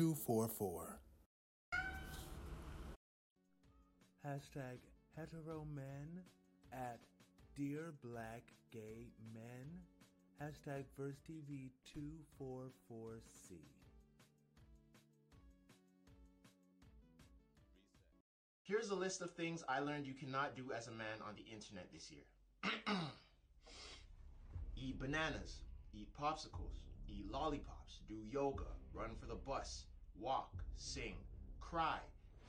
244. Hashtag hetero men at Dear Black Gay Men. Hashtag First TV 244C. Here's a list of things I learned you cannot do as a man on the internet this year. eat bananas, eat popsicles, eat lollipops, do yoga, run for the bus, walk, sing, cry,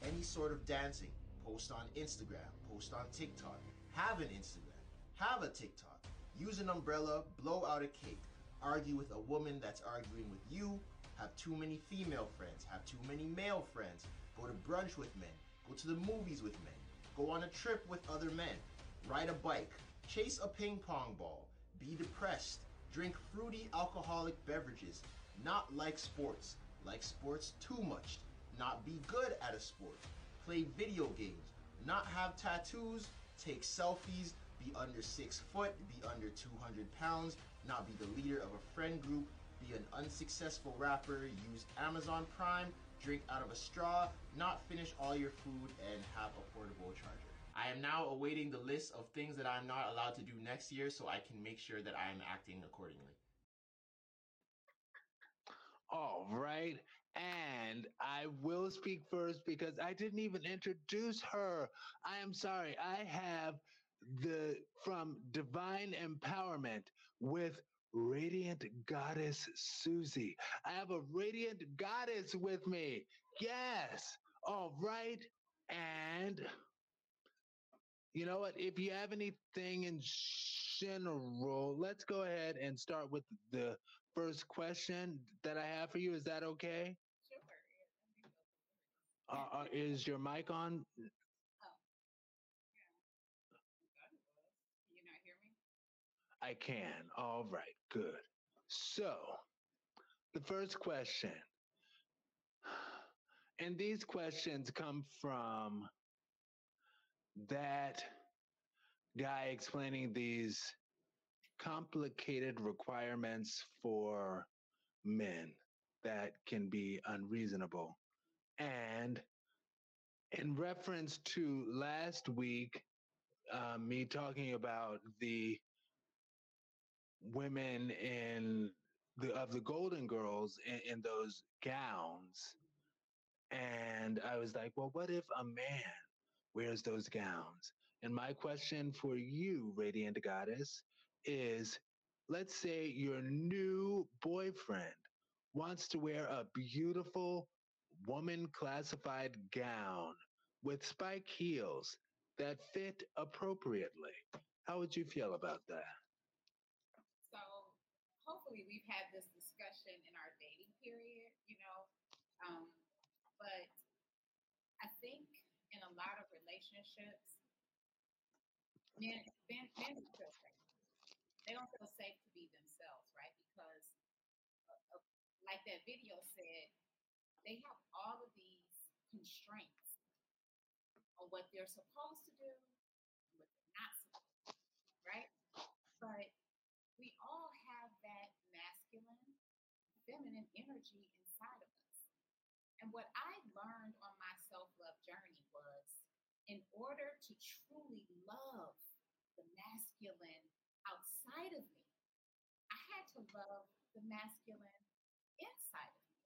any sort of dancing, post on Instagram, post on TikTok, have an Instagram, have a TikTok, use an umbrella, blow out a cake, argue with a woman that's arguing with you, have too many female friends, have too many male friends, go to brunch with men, go to the movies with men, go on a trip with other men, ride a bike, chase a ping pong ball, be depressed, drink fruity alcoholic beverages, not like sports, like sports too much, not be good at a sport, play video games, not have tattoos, take selfies, be under six foot, be under 200 pounds, not be the leader of a friend group, be an unsuccessful rapper, use Amazon Prime, drink out of a straw, not finish all your food, and have a portable charger. I am now awaiting the list of things that I'm not allowed to do next year so I can make sure that I am acting accordingly. All right. And I will speak first because I didn't even introduce her. I am sorry. I have the from Divine Empowerment with Radiant Goddess Suzie. I have a Radiant Goddess with me. Yes. All right. And you know what? If you have anything in general, let's go ahead and start with the first question that I have for you. Is that okay? Sure. Uh, uh, is your mic on? Oh. Yeah. I thought it was. Can you not hear me? I can. All right, good. So, the first question, and these questions come from that guy explaining these complicated requirements for men that can be unreasonable. And in reference to last week, uh, me talking about the women in the of the Golden Girls in, in those gowns, and I was like, well, what if a man wears those gowns? And my question for you, Radiant Goddess, is let's say your new boyfriend wants to wear a beautiful woman classified gown with spike heels that fit appropriately. How would you feel about that? So hopefully we've had this discussion in our dating period, you know. Um, but I think in a lot of relationships, men, men, men don't feel safe. They don't feel safe to be themselves, right? Because, uh, uh, like that video said, they have all of these constraints on what they're supposed to do and what they're not supposed to do, right? But we all have that masculine, feminine energy inside of us. And what I learned on my self love journey in order to truly love the masculine outside of me, I had to love the masculine inside of me.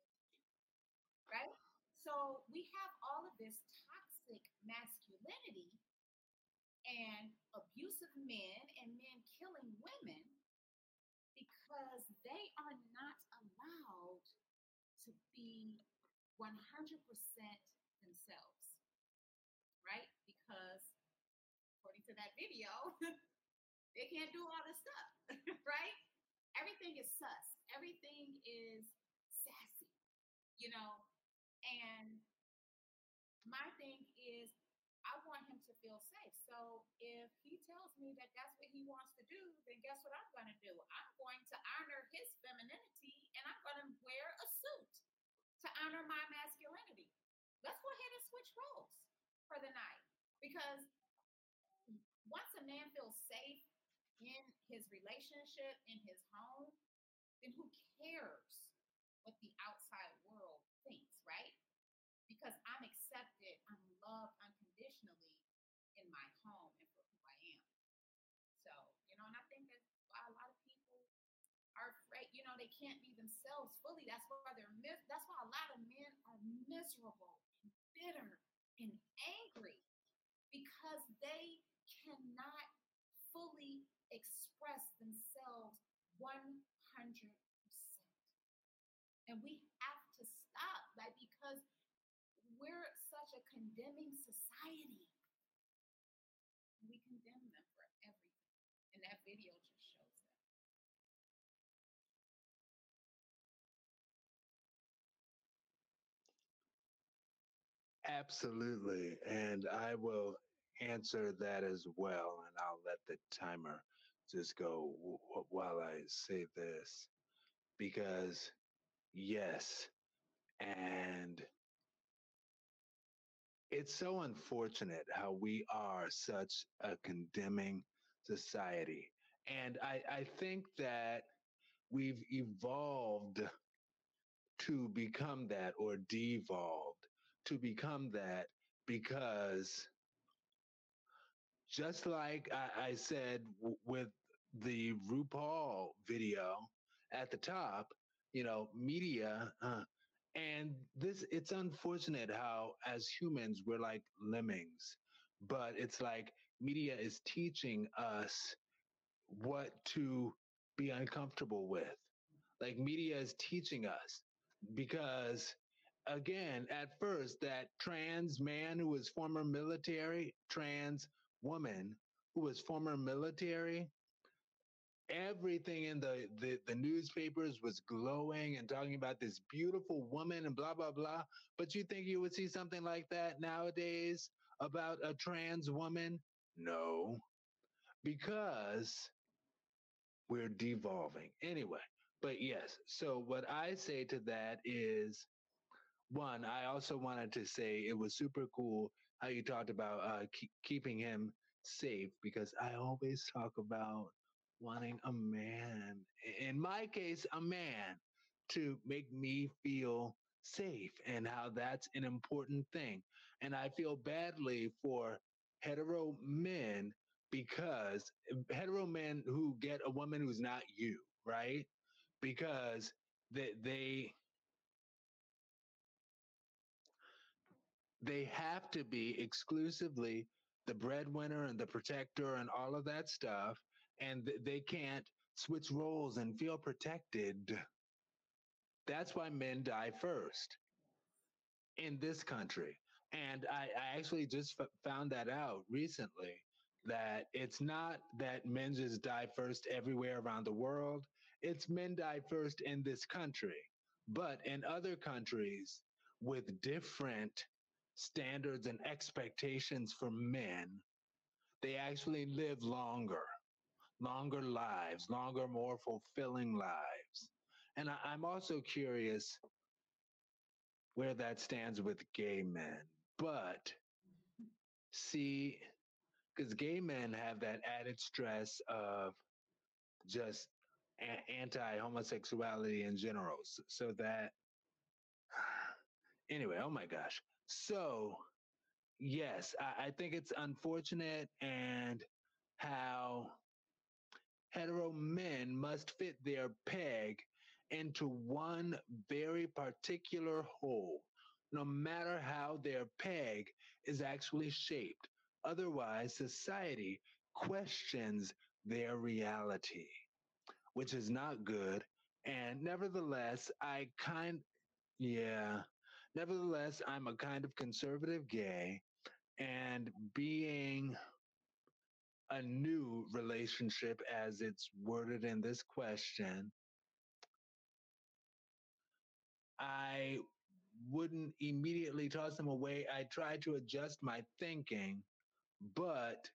Right? So we have all of this toxic masculinity and abusive men and men killing women because they are not allowed to be 100% themselves, right? Because according to that video, they can't do all this stuff, right? Everything is sus, everything is sassy, you know? And my thing is, I want him to feel safe. So if he tells me that that's what he wants to do, then guess what I'm going to do? I'm going to honor his femininity and I'm going to wear a suit to honor my masculinity. Let's go ahead and switch roles for the night because once a man feels safe in his relationship, in his home, then who cares what the outside world thinks, right? Because I'm accepted, I'm loved unconditionally in my home and for who I am. So, you know, and I think that's why a lot of people are afraid, you know, they can't be themselves fully. That's why they're mis- that's why a lot of men are miserable and bitter and angry because they cannot fully express themselves 100%. And we have to stop like because we're such a condemning society. We condemn them for everything. And that video just shows that. Absolutely. And I will answer that as well. And I'll let the timer just go while I say this. Because, yes, and it's so unfortunate how we are such a condemning society. And I, I think that we've evolved to become that or devolved to become that because just like I, I said w- with the RuPaul video at the top, you know, media, uh, and this, it's unfortunate how as humans we're like lemmings, but it's like media is teaching us what to be uncomfortable with. Like media is teaching us because again, at first, that trans man who was former military, trans woman who was former military, everything in the, the, the newspapers was glowing and talking about this beautiful woman and blah, blah, blah. But you think you would see something like that nowadays about a trans woman? No, because we're devolving. Anyway, but yes, so what I say to that is one, I also wanted to say it was super cool how you talked about uh, keep, keeping him safe because I always talk about wanting a man, in my case, a man, to make me feel safe and how that's an important thing. And I feel badly for hetero men because hetero men who get a woman who's not you, right? Because they, they they have to be exclusively the breadwinner and the protector and all of that stuff and th- they can't switch roles and feel protected. That's why men die first in this country. And i, I actually just f- found that out recently that it's not that men just die first everywhere around the world. It's men die first in this country. But in other countries with different standards and expectations for men, they actually live longer, longer lives, longer, more fulfilling lives. And I, I'm also curious where that stands with gay men. But see, because gay men have that added stress of just a- anti homosexuality in general. So that, anyway, oh my gosh. So, yes, I, I think it's unfortunate and how hetero men must fit their peg into one very particular hole, no matter how their peg is actually shaped. Otherwise, society questions their reality, which is not good. And nevertheless, I kind, yeah, Nevertheless, I'm a kind of conservative gay, and being a new relationship, as it's worded in this question, I wouldn't immediately toss them away. I try to adjust my thinking, but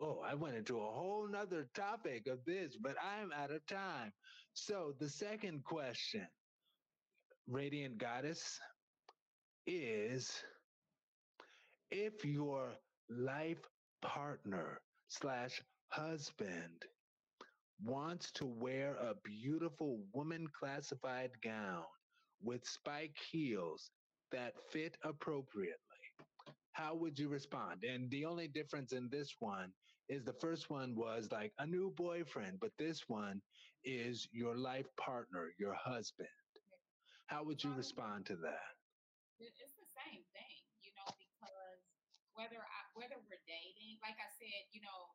oh, I went into a whole nother topic of this, but I'm out of time. So the second question, Radiant Goddess, is if your life partner slash husband wants to wear a beautiful woman classified gown with spike heels that fit appropriately, how would you respond? And the only difference in this one is the first one was like a new boyfriend, but this one is your life partner, your husband. How would you um, respond to that? It's the same thing, you know, because whether I, whether we're dating, like I said, you know,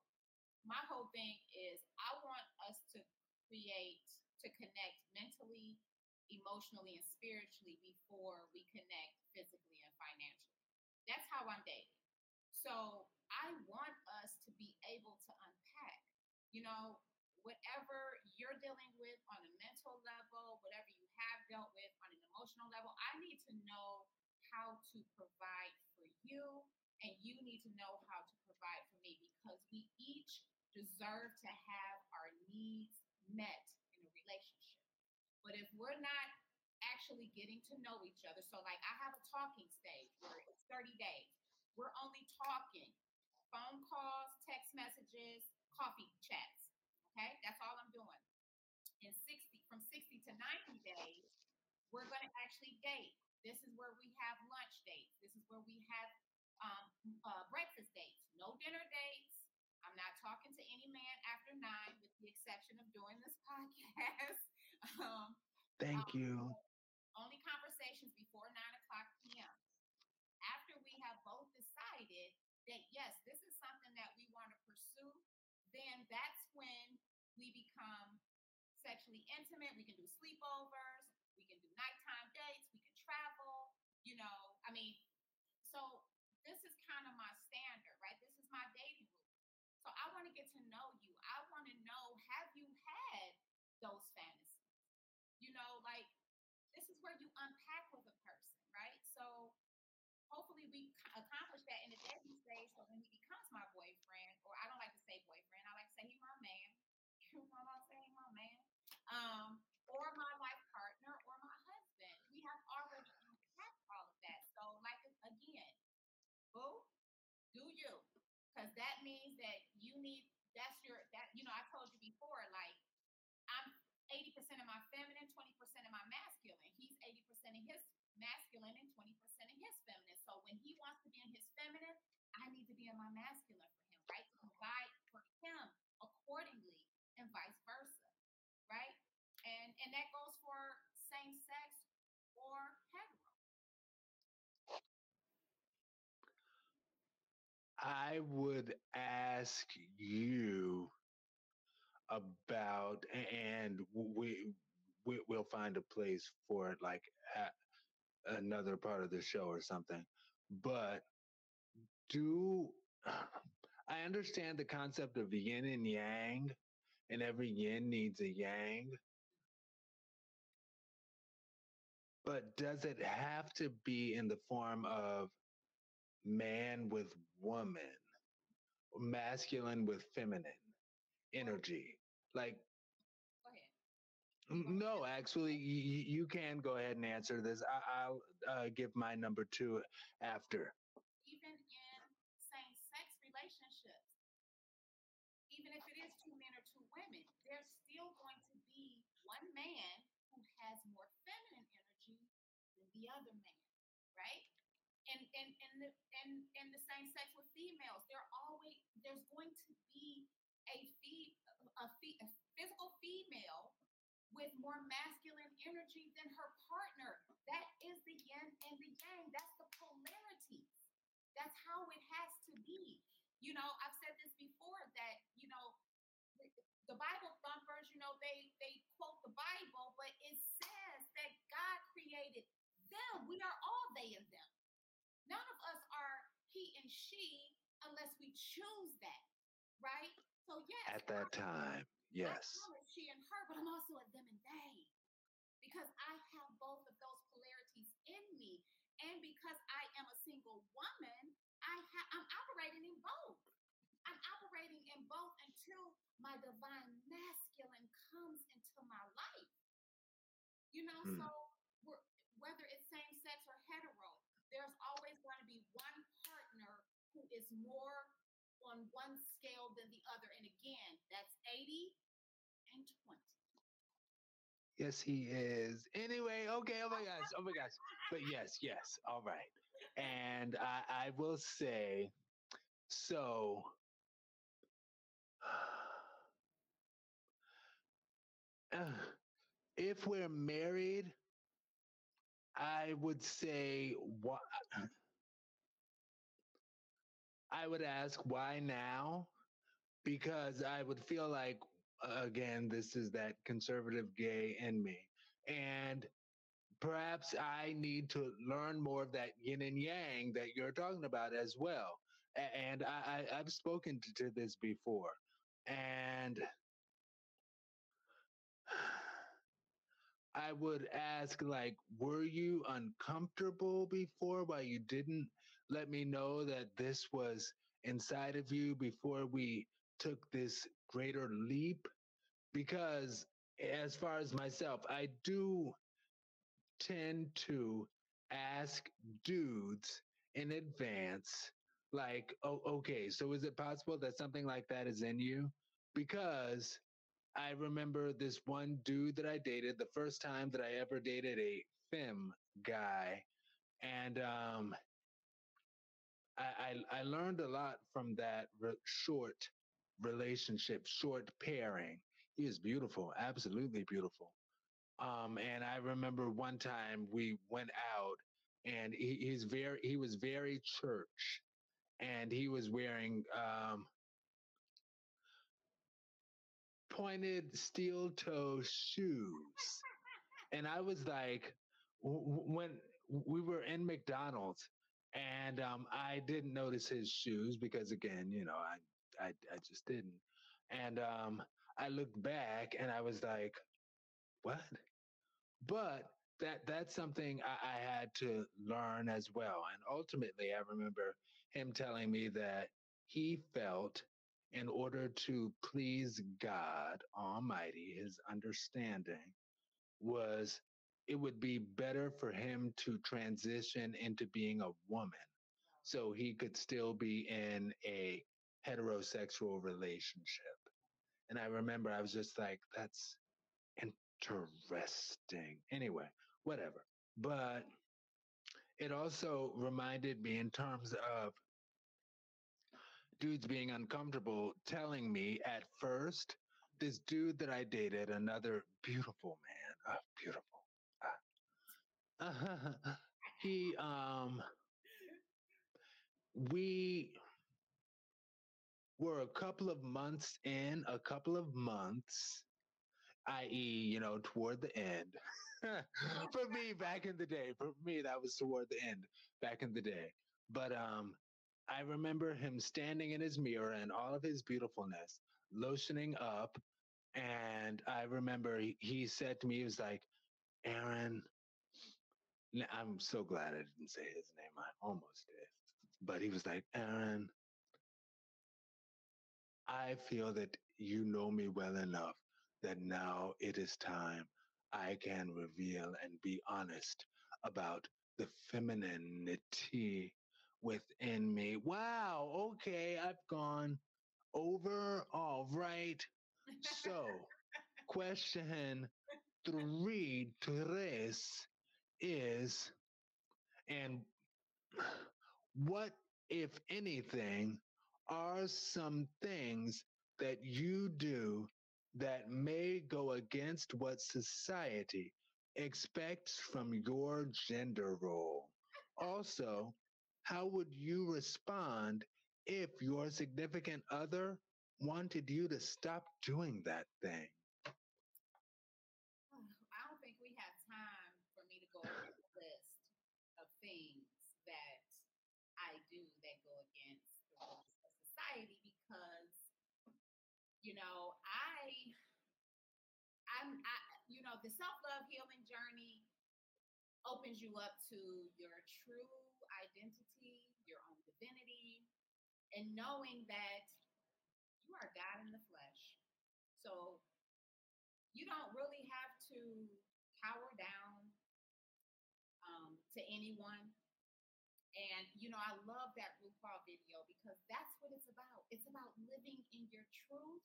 my whole thing is I want us to create to connect mentally, emotionally, and spiritually before we connect physically and financially. That's how I'm dating. So I want us to be able to unpack, you know, whatever you're dealing with on a mental level, whatever you have dealt with on an emotional level, I need to know how to provide for you, and you need to know how to provide for me because we each deserve to have our needs met in a relationship. But if we're not actually getting to know each other, so like I have a talking stage where it's 30 days, we're only talking phone calls, text messages, coffee chats. Okay, that's all I'm doing. In 60, from 60 to 90 days, we're going to actually date. This is where we have lunch dates. This is where we have um, uh, breakfast dates. No dinner dates. I'm not talking to any man after nine, with the exception of doing this podcast. um, Thank um, you. Only conversations before nine o'clock p.m. After we have both decided that yes, this is something that we want to pursue, then that's when we become sexually intimate. We can do sleepovers, we can do nighttime dates, we can travel, you know. I mean, so this is kind of my standard, right? This is my dating route. So I want to get to know you. I want to know have you had those fantasies? You know, like this is where you unpack with a person, right? So hopefully we accomplish that in the dating stage. So when he becomes my boyfriend, or I don't like to say boyfriend, I like to say he's my man. You know what I'm saying, my man. Um, or my life partner, or my husband. We have already unpacked all of that. So, like again, boo, do you? Because that means that you need. That's your that you know. I told you before, like I'm 80% of my feminine, 20% of my masculine. He's 80% of his masculine and 20% of his feminine. So when he wants to be in his feminine, I need to be in my masculine for him, right? To provide for him accordingly and vice versa, right? And and that goes for same sex or hetero. I would ask you about and we, we will find a place for it like another part of the show or something. But do I understand the concept of yin and yang, and every yin needs a yang? But does it have to be in the form of man with woman, masculine with feminine energy? Like, no, actually, you, you can go ahead and answer this. I, will uh, give my number two after. Even in same sex relationships, even if it is two men or two women, there's still going to be one man who has more feminine energy than the other man, right? And and and the and and the same sex with females, there always there's going to be a fee a, fee, a physical female with more masculine energy than her partner. That is the yin and the yang. That's the polarities. That's how it has to be. You know, I've said this before that, you know, the Bible thumpers, you know, they they quote the Bible, but it says that God created them. We are all they and them. None of us are he she unless we choose that, right? So yes. At that time. Yes. She and her, but I'm also a them and they. Because I have both of those polarities in me. And because I am a single woman, I ha- I'm operating in both. I'm operating in both until my divine masculine comes into my life. You know, hmm. so whether it's same sex or hetero, there's always going to be one partner who is more on one scale than the other. And again, that's 80 and 20. Yes, he is. Anyway, okay. Oh my gosh. Oh my gosh. But yes, yes. All right. And I, I will say, so uh, if we're married, I would say what I would ask why now because I would feel like again this is that conservative gay in me and perhaps I need to learn more of that yin and yang that you're talking about as well. And I, I, have spoken to, to this before. And I would ask, like, were you uncomfortable before why you didn't let me know that this was inside of you before we took this greater leap? Because as far as myself, I do tend to ask dudes in advance, like, oh, okay, so is it possible that something like that is in you? Because I remember this one dude that I dated, the first time that I ever dated a fem guy. And um, I, I, learned a lot from that re- short relationship, short pairing. He is beautiful, absolutely beautiful. Um, and I remember one time we went out and he, he's very, he was very church and he was wearing, um, pointed steel toe shoes. And I was like, when we were in McDonald's and um, I didn't notice his shoes because again, you know, I, I, I just didn't. And um, I looked back and I was like, what? But that that's something I, I had to learn as well. And ultimately, I remember him telling me that he felt in order to please God Almighty, his understanding was it would be better for him to transition into being a woman so he could still be in a heterosexual relationship. And I remember I was just like, that's interesting. Anyway, whatever. But it also reminded me in terms of dudes being uncomfortable telling me at first this dude that I dated, another beautiful man, uh, beautiful. He, um, we were a couple of months in, a couple of months, i.e., you know, toward the end. for me, back in the day, for me, that was toward the end, back in the day. But um, I remember him standing in his mirror and all of his beautifulness, lotioning up. And I remember he, he said to me, he was like, Aaron, I'm so glad I didn't say his name. I almost did. But he was like, Aaron, I feel that you know me well enough that now it is time I can reveal and be honest about the femininity within me. Wow, okay, I've gone over. All right. So, question three, tres is, and what, if anything, are some things that you do that may go against what society expects from your gender role? Also, how would you respond if your significant other wanted you to stop doing that thing? I don't think we have time for me to go over the list of things that I do that go against the rules of society because, you know, I, I'm, I, you know, the self love healing journey opens you up to your true identity, your own divinity, and knowing that you are God in the flesh. So you don't really have to power down um, to anyone. And, you know, I love that RuPaul video because that's what it's about. It's about living in your truth.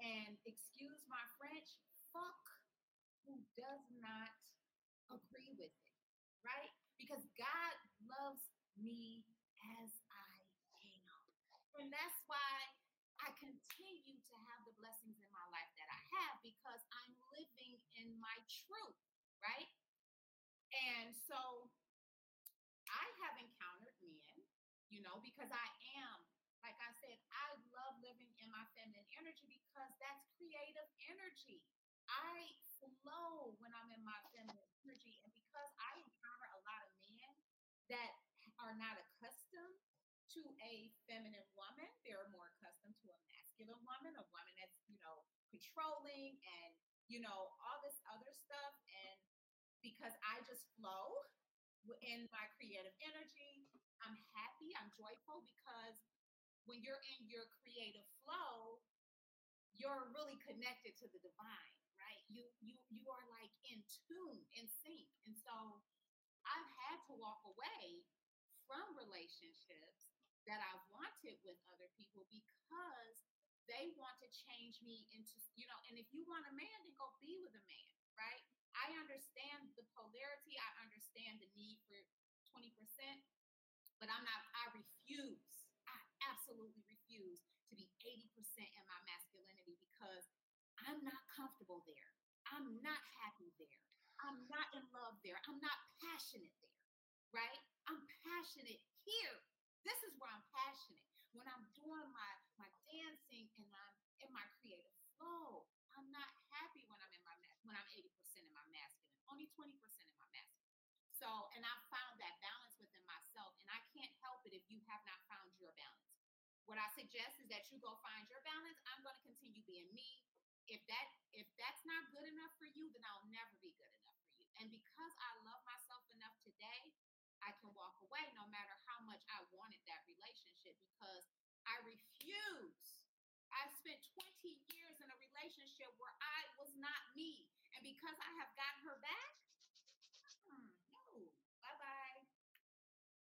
And excuse my French, fuck who does not agree with it, right? Because God loves me as I am. And that's why I continue to have the blessings in my life that I have because I'm living in my truth, right? And so I have encountered men, you know, because I am, like I said, I love living in my feminine energy because that's creative energy. I flow when I'm in my feminine energy. And because I encounter a lot of men that are not accustomed to a feminine woman, they're more accustomed to a masculine woman, a woman that's, you know, controlling and, you know, all this other stuff. And because I just flow in my creative energy, I'm happy, I'm joyful because when you're in your creative flow, you're really connected to the divine right? you you you are like in tune, in sync. And so I've had to walk away from relationships that I've wanted with other people because they want to change me into, you know, and if you want a man, then go be with a man, right? I understand the polarity, I understand the need for 20%, but I'm not, I refuse, I absolutely refuse to be 80% in my masculinity because I'm not comfortable there. I'm not happy there. I'm not in love there. I'm not passionate there, right? I'm passionate here. This is where I'm passionate. When I'm doing my, my dancing and I'm in my creative flow, I'm not happy when I'm in my when I'm 80% in my masculine, only 20% in my masculine. So, and I found that balance within myself, and I can't help it if you have not. What I suggest is that you go find your balance. I'm going to continue being me if that if that's not good enough for you, then I'll never be good enough for you. And because I love myself enough today, I can walk away no matter how much I wanted that relationship because I refuse. I spent 20 years in a relationship where I was not me. And because I have gotten her back, hmm, no, bye bye.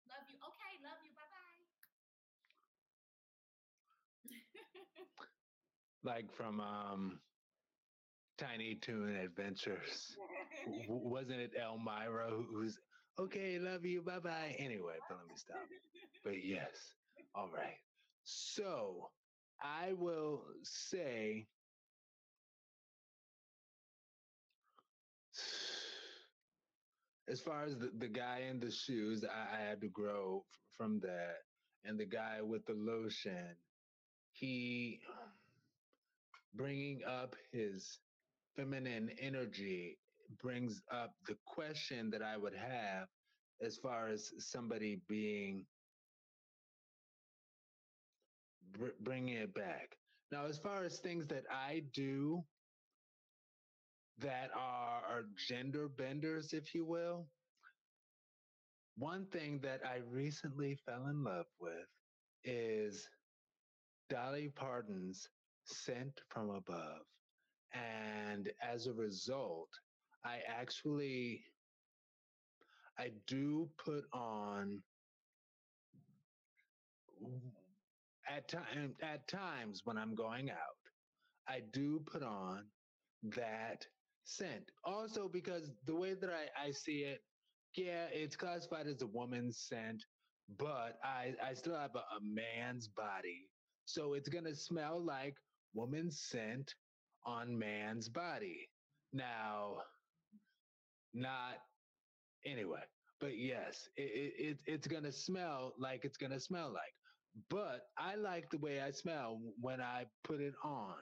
Love you. Okay, love you. Bye bye. Like from um Tiny Toon Adventures. wasn't it Elmyra who's okay, love you, bye bye. Anyway, but let me stop. But yes, all right. So I will say as far as the, the guy in the shoes, I, I had to grow f- from that. And the guy with the lotion, he bringing up his feminine energy brings up the question that I would have as far as somebody being br- bringing it back. Now, as far as things that I do that are, are gender benders, if you will, one thing that I recently fell in love with is Dolly Parton's Scent from Above. And as a result, I actually I do put on at time at times when I'm going out, I do put on that scent. Also because the way that I, I see it, yeah, it's classified as a woman's scent, but I, I still have a, a man's body. So it's gonna smell like woman's scent on man's body. Now, not anyway, but yes, it, it, it's going to smell like it's going to smell like. But I like the way I smell when I put it on.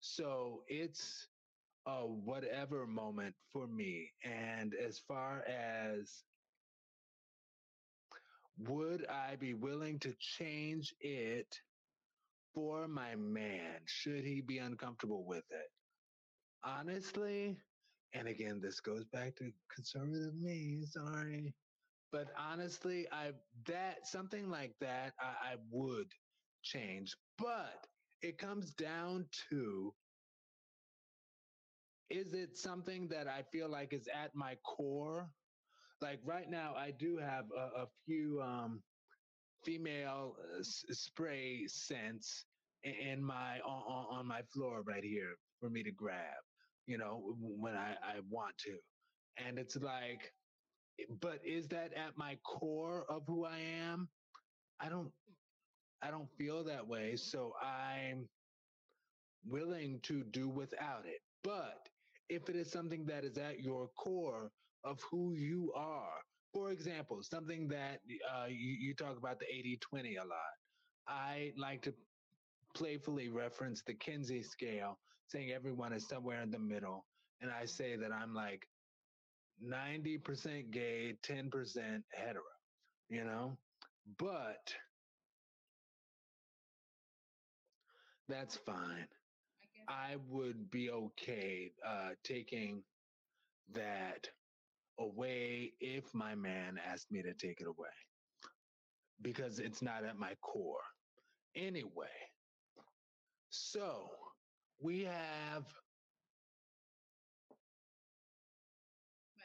So it's a whatever moment for me. And as far as would I be willing to change it for my man should he be uncomfortable with it. Honestly, and again, this goes back to conservative me, sorry. But honestly, I that something like that I, I would change. But it comes down to is it something that I feel like is at my core? Like right now, I do have a, a few um, female uh, spray scents in my on, on my floor right here for me to grab you know when i i want to and it's like but is that at my core of who I am? I don't I don't feel that way, so I'm willing to do without it. But if it is something that is at your core of who you are, for example, something that uh, you, you talk about the 80 20 a lot. I like to playfully reference the Kinsey scale, saying everyone is somewhere in the middle. And I say that I'm like 90% gay, 10% hetero, you know? But that's fine. I would be okay uh, taking that away if my man asked me to take it away because it's not at my core. Anyway, so we have.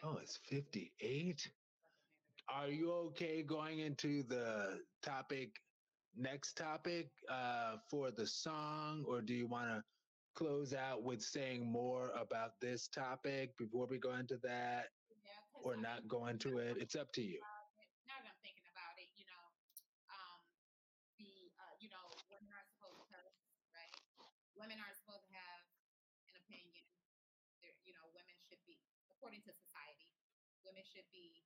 Oh, it's 58. Are you okay going into the topic, next topic uh, for the song, or do you want to close out with saying more about this topic before we go into that, or not going to it? It's up to you. now that I'm thinking about it, you know, um, the uh, you know, women aren't supposed to right? Women aren't supposed to have an opinion. They're, you know, women should be, according to society, women should be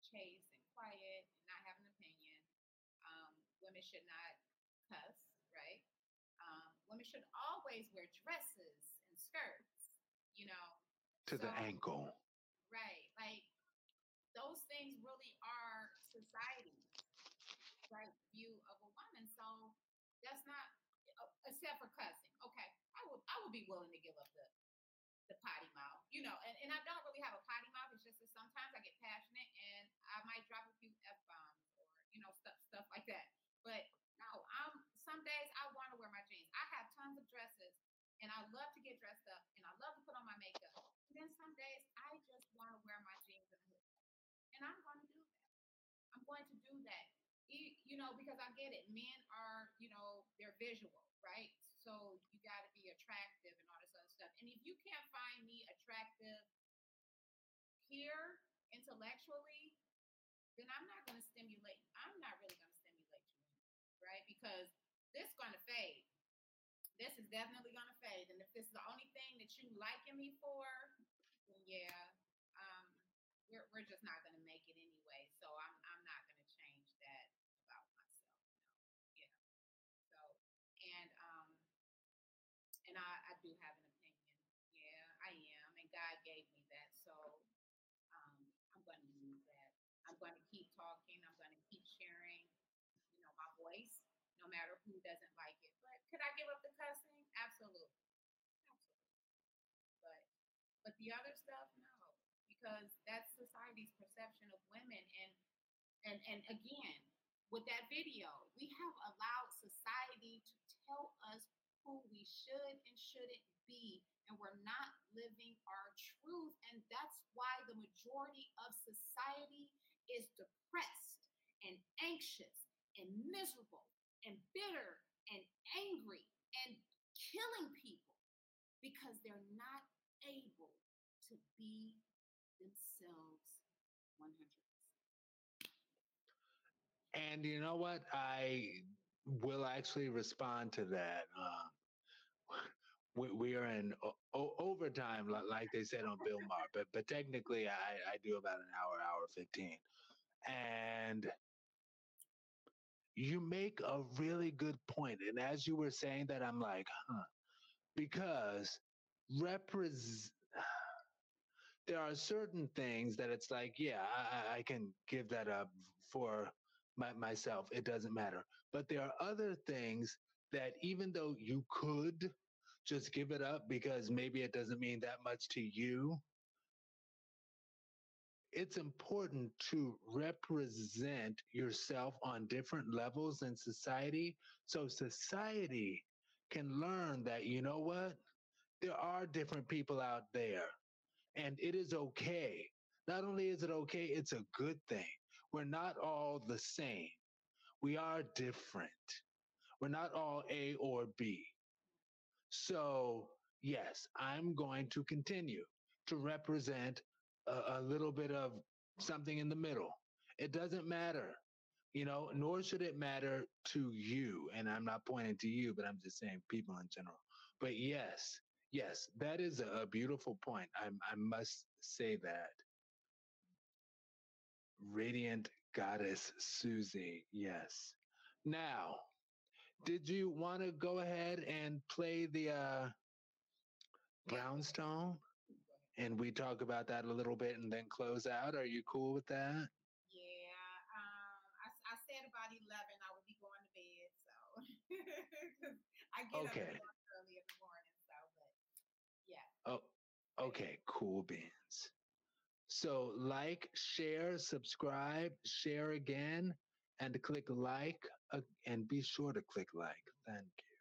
chaste and quiet and not have an opinion. Um, women should not cuss, right? Um, women should always wear dresses and skirts, you know. To the ankle. Right. Like those things really are society's right view of a woman. So that's not uh, except for cussing. Okay. I would I would be willing to give up the the potty mouth. You know, and, and I don't really have a potty mouth. It's just that sometimes I get passionate and I might drop a few F bombs or, you know, stuff stuff like that. But no, I'm some days I want to wear my jeans. I have tons of dresses and I love to get dressed up and I love to put on my makeup. And then some days I just want to wear my jeans and a hoodie. And I'm going to do that. I'm going to do that. You know, because I get it. Men are, you know, they're visual, right? So you got to be attractive and all this other stuff. And if you can't find me attractive here intellectually, then I'm not going to stimulate. I'm not really going to stimulate you, right? Because this is going to fade. This is definitely going to fade. And if this is the only thing that you liking me for, yeah, um, we're, we're just not going to make it anyway. So I'm, I'm not going to change that about myself. No. Yeah. So, and, um, and I, I do have an opinion. Yeah, I am. And God gave me that. So, um, I'm going to use that. I'm going to keep talking. I'm going to keep sharing, you know, my voice, no matter who doesn't like it. But could I give up the cussing? Absolutely. Absolutely. But, but the other stuff, no, because that's society's perception of women. And, and, and again, with that video, we have allowed society to tell us who we should and shouldn't be. And we're not living our truth. And that's why the majority of society is depressed and anxious and miserable and bitter and angry and killing people because they're not able to be themselves 100%. And you know what? I will actually respond to that. Um, we, we are in o- overtime, like they said on Bill Maher, but but technically, I, I do about an hour, hour fifteen, and you make a really good point. And as you were saying that, I'm like, huh, because represent. There are certain things that it's like, yeah, I, I- can give that up for my, myself. It doesn't matter. But there are other things that even though you could just give it up because maybe it doesn't mean that much to you, it's important to represent yourself on different levels in society so society can learn that, you know what? There are different people out there and it is okay. Not only is it okay, it's a good thing. We're not all the same. We are different. We're not all A or B. So, yes, I'm going to continue to represent a, a little bit of something in the middle. It doesn't matter, you know, nor should it matter to you. And I'm not pointing to you, but I'm just saying people in general. But yes, yes, that is a, beautiful point. I, I must say that. Radiant Goddess Suzie, yes. Now, did you want to go ahead and play the uh, Brownstone? And we talk about that a little bit and then close out. Are you cool with that? Yeah, um, I, I said about 11, I would be going to bed. So I get Okay. up early in the morning. So, but yeah. Oh, okay, cool beans. So, like, share, subscribe, share again, and click like, uh, and be sure to click like. Thank you.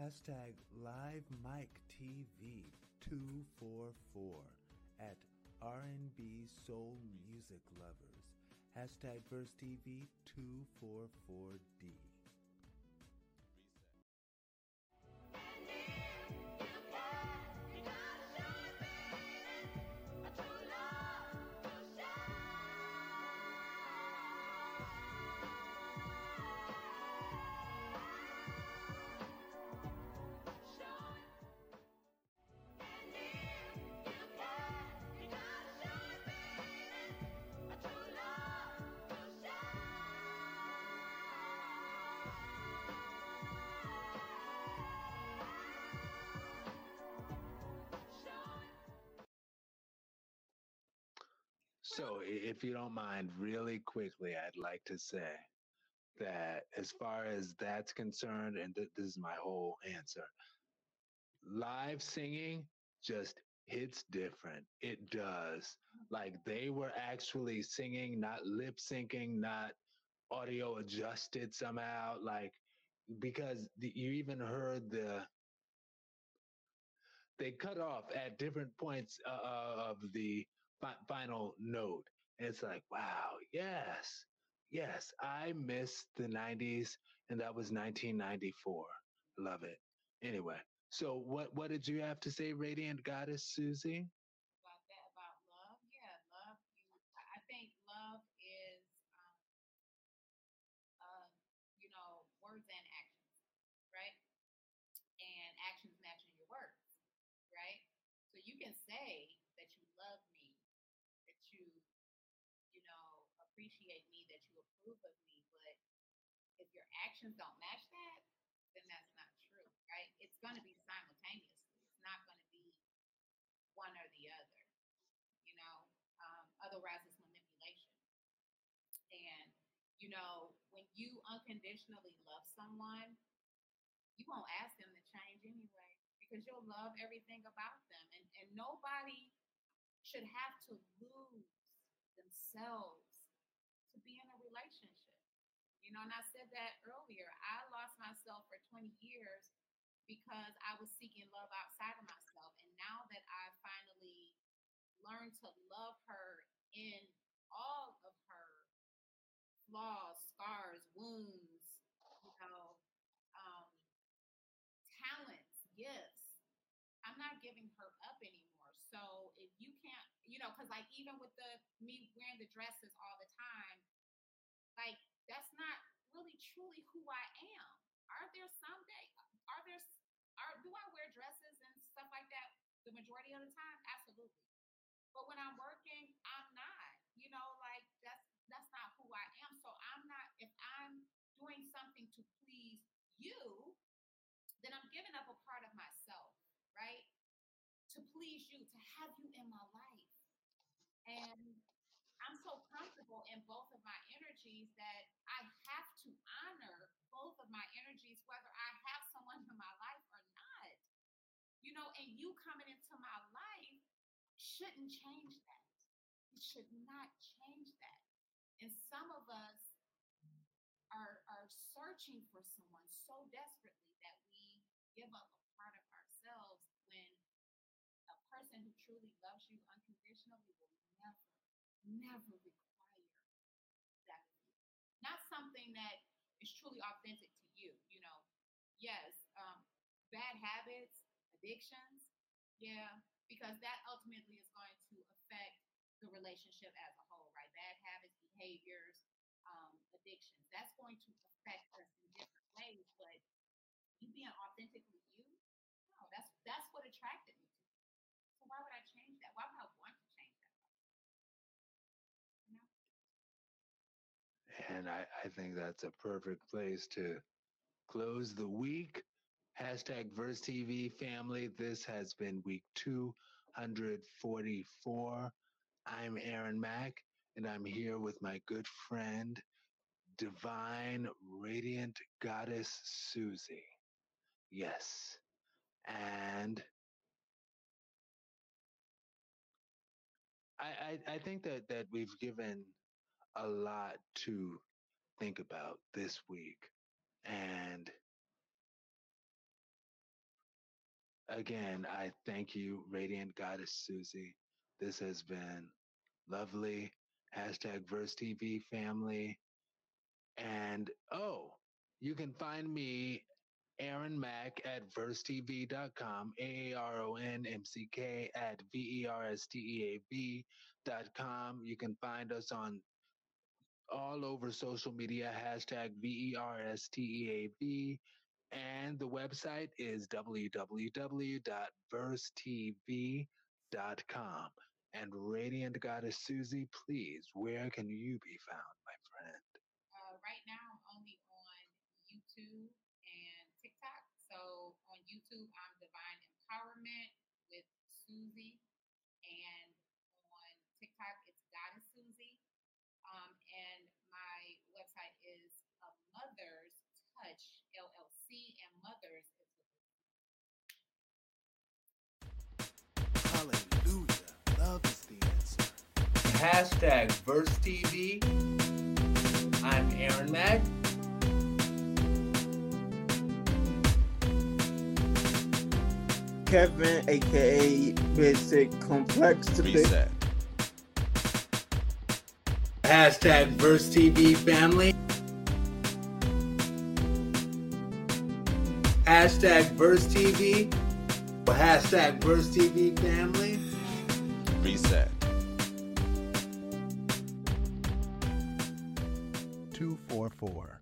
hashtag live mic TEAv two four four at R&B Soul Music Lovers, hashtag VersTEAv244D. So, if you don't mind, really quickly, I'd like to say that as far as that's concerned, and th- this is my whole answer, live singing just hits different. It does. Like they were actually singing, not lip syncing, not audio adjusted somehow. Like, because the, you even heard the they cut off at different points uh, uh, of the fi- final note. And it's like, wow, yes, yes, I miss the 90s, and that was 1994. Love it. Anyway, so what what did you have to say, Radiant Goddess Suzie? about that about love yeah love you i I think love is um uh you know words and actions right and actions matching your words right so you can say that you love me that you you know appreciate me that you approve of me but if your actions don't match that then that's not true right? It's going to be simultaneously. It's not going to be one or the other you know? Um, otherwise it's manipulation. And you know when you unconditionally love someone you won't ask them to change anyway because you'll love everything about them. And, and nobody should have to lose themselves to be in a relationship. You know and i said that earlier i lost myself for 20 years because i was seeking love outside of myself and now that i finally learned to love her in all of her flaws, scars, wounds, you know, um, talents, gifts. I'm not giving her up anymore. So if you can't, you know, because like even with the me wearing the dresses all the time, like that's not really truly who I am. Are there some day? Are there? Are do I wear dresses and stuff like that the majority of the time? Absolutely. But when I'm working, I'm not. You know, like that's that's not who I am. So I'm not. If I'm doing something to please you, then I'm giving up a part of myself, right? To please you, to have you in my life. And I'm so comfortable in both of my energies that I have to honor both of my energies, whether I have someone in my life or not. You know, and you coming into my life shouldn't change that. It should not change that. And some of us are are searching for someone so desperately that we give up a part of ourselves when a person who truly loves you unconditionally will never, never require that of you. Not something that is truly authentic to you. You know, yes, um, bad habits, addictions, yeah, because that ultimately is going to affect the relationship as a whole, right? Bad habits, behaviors, um, addictions. That's going to affect us in different ways. But you being authentically you, no, that's that's what attracted me to. So why would I change that? Why would I want to change that? You know? And I, I think that's a perfect place to close the week. Hashtag VersTEAv family. This has been week 244. I'm Aaron Mack, and I'm here with my good friend, divine, radiant goddess Suzie. Yes. And I, I, I think that, that we've given a lot to think about this week. And again, I thank you, Radiant Goddess Suzie. This has been lovely. Hashtag VersTEAv family. And oh, you can find me, Aaron Mack, at VersTEAv.com, A A R O N M C K at V E R S T E A V.com. You can find us on all over social media, hashtag V E R S T E A V. And the website is www.VersTEAv.com. And Radiant Goddess Suzie, please, where can you be found, my friend? Uh, right now, I'm only on YouTube and TikTok. So on YouTube, I'm Divine Empowerment with Suzie, Hashtag Verse TV. I'm Aaron Mack. Kevin, aka Basic Complex to Big. Reset. Hashtag VersTEAv family. Hashtag VersTEAv. Hashtag VersTEAv family. Reset. 244. Reset.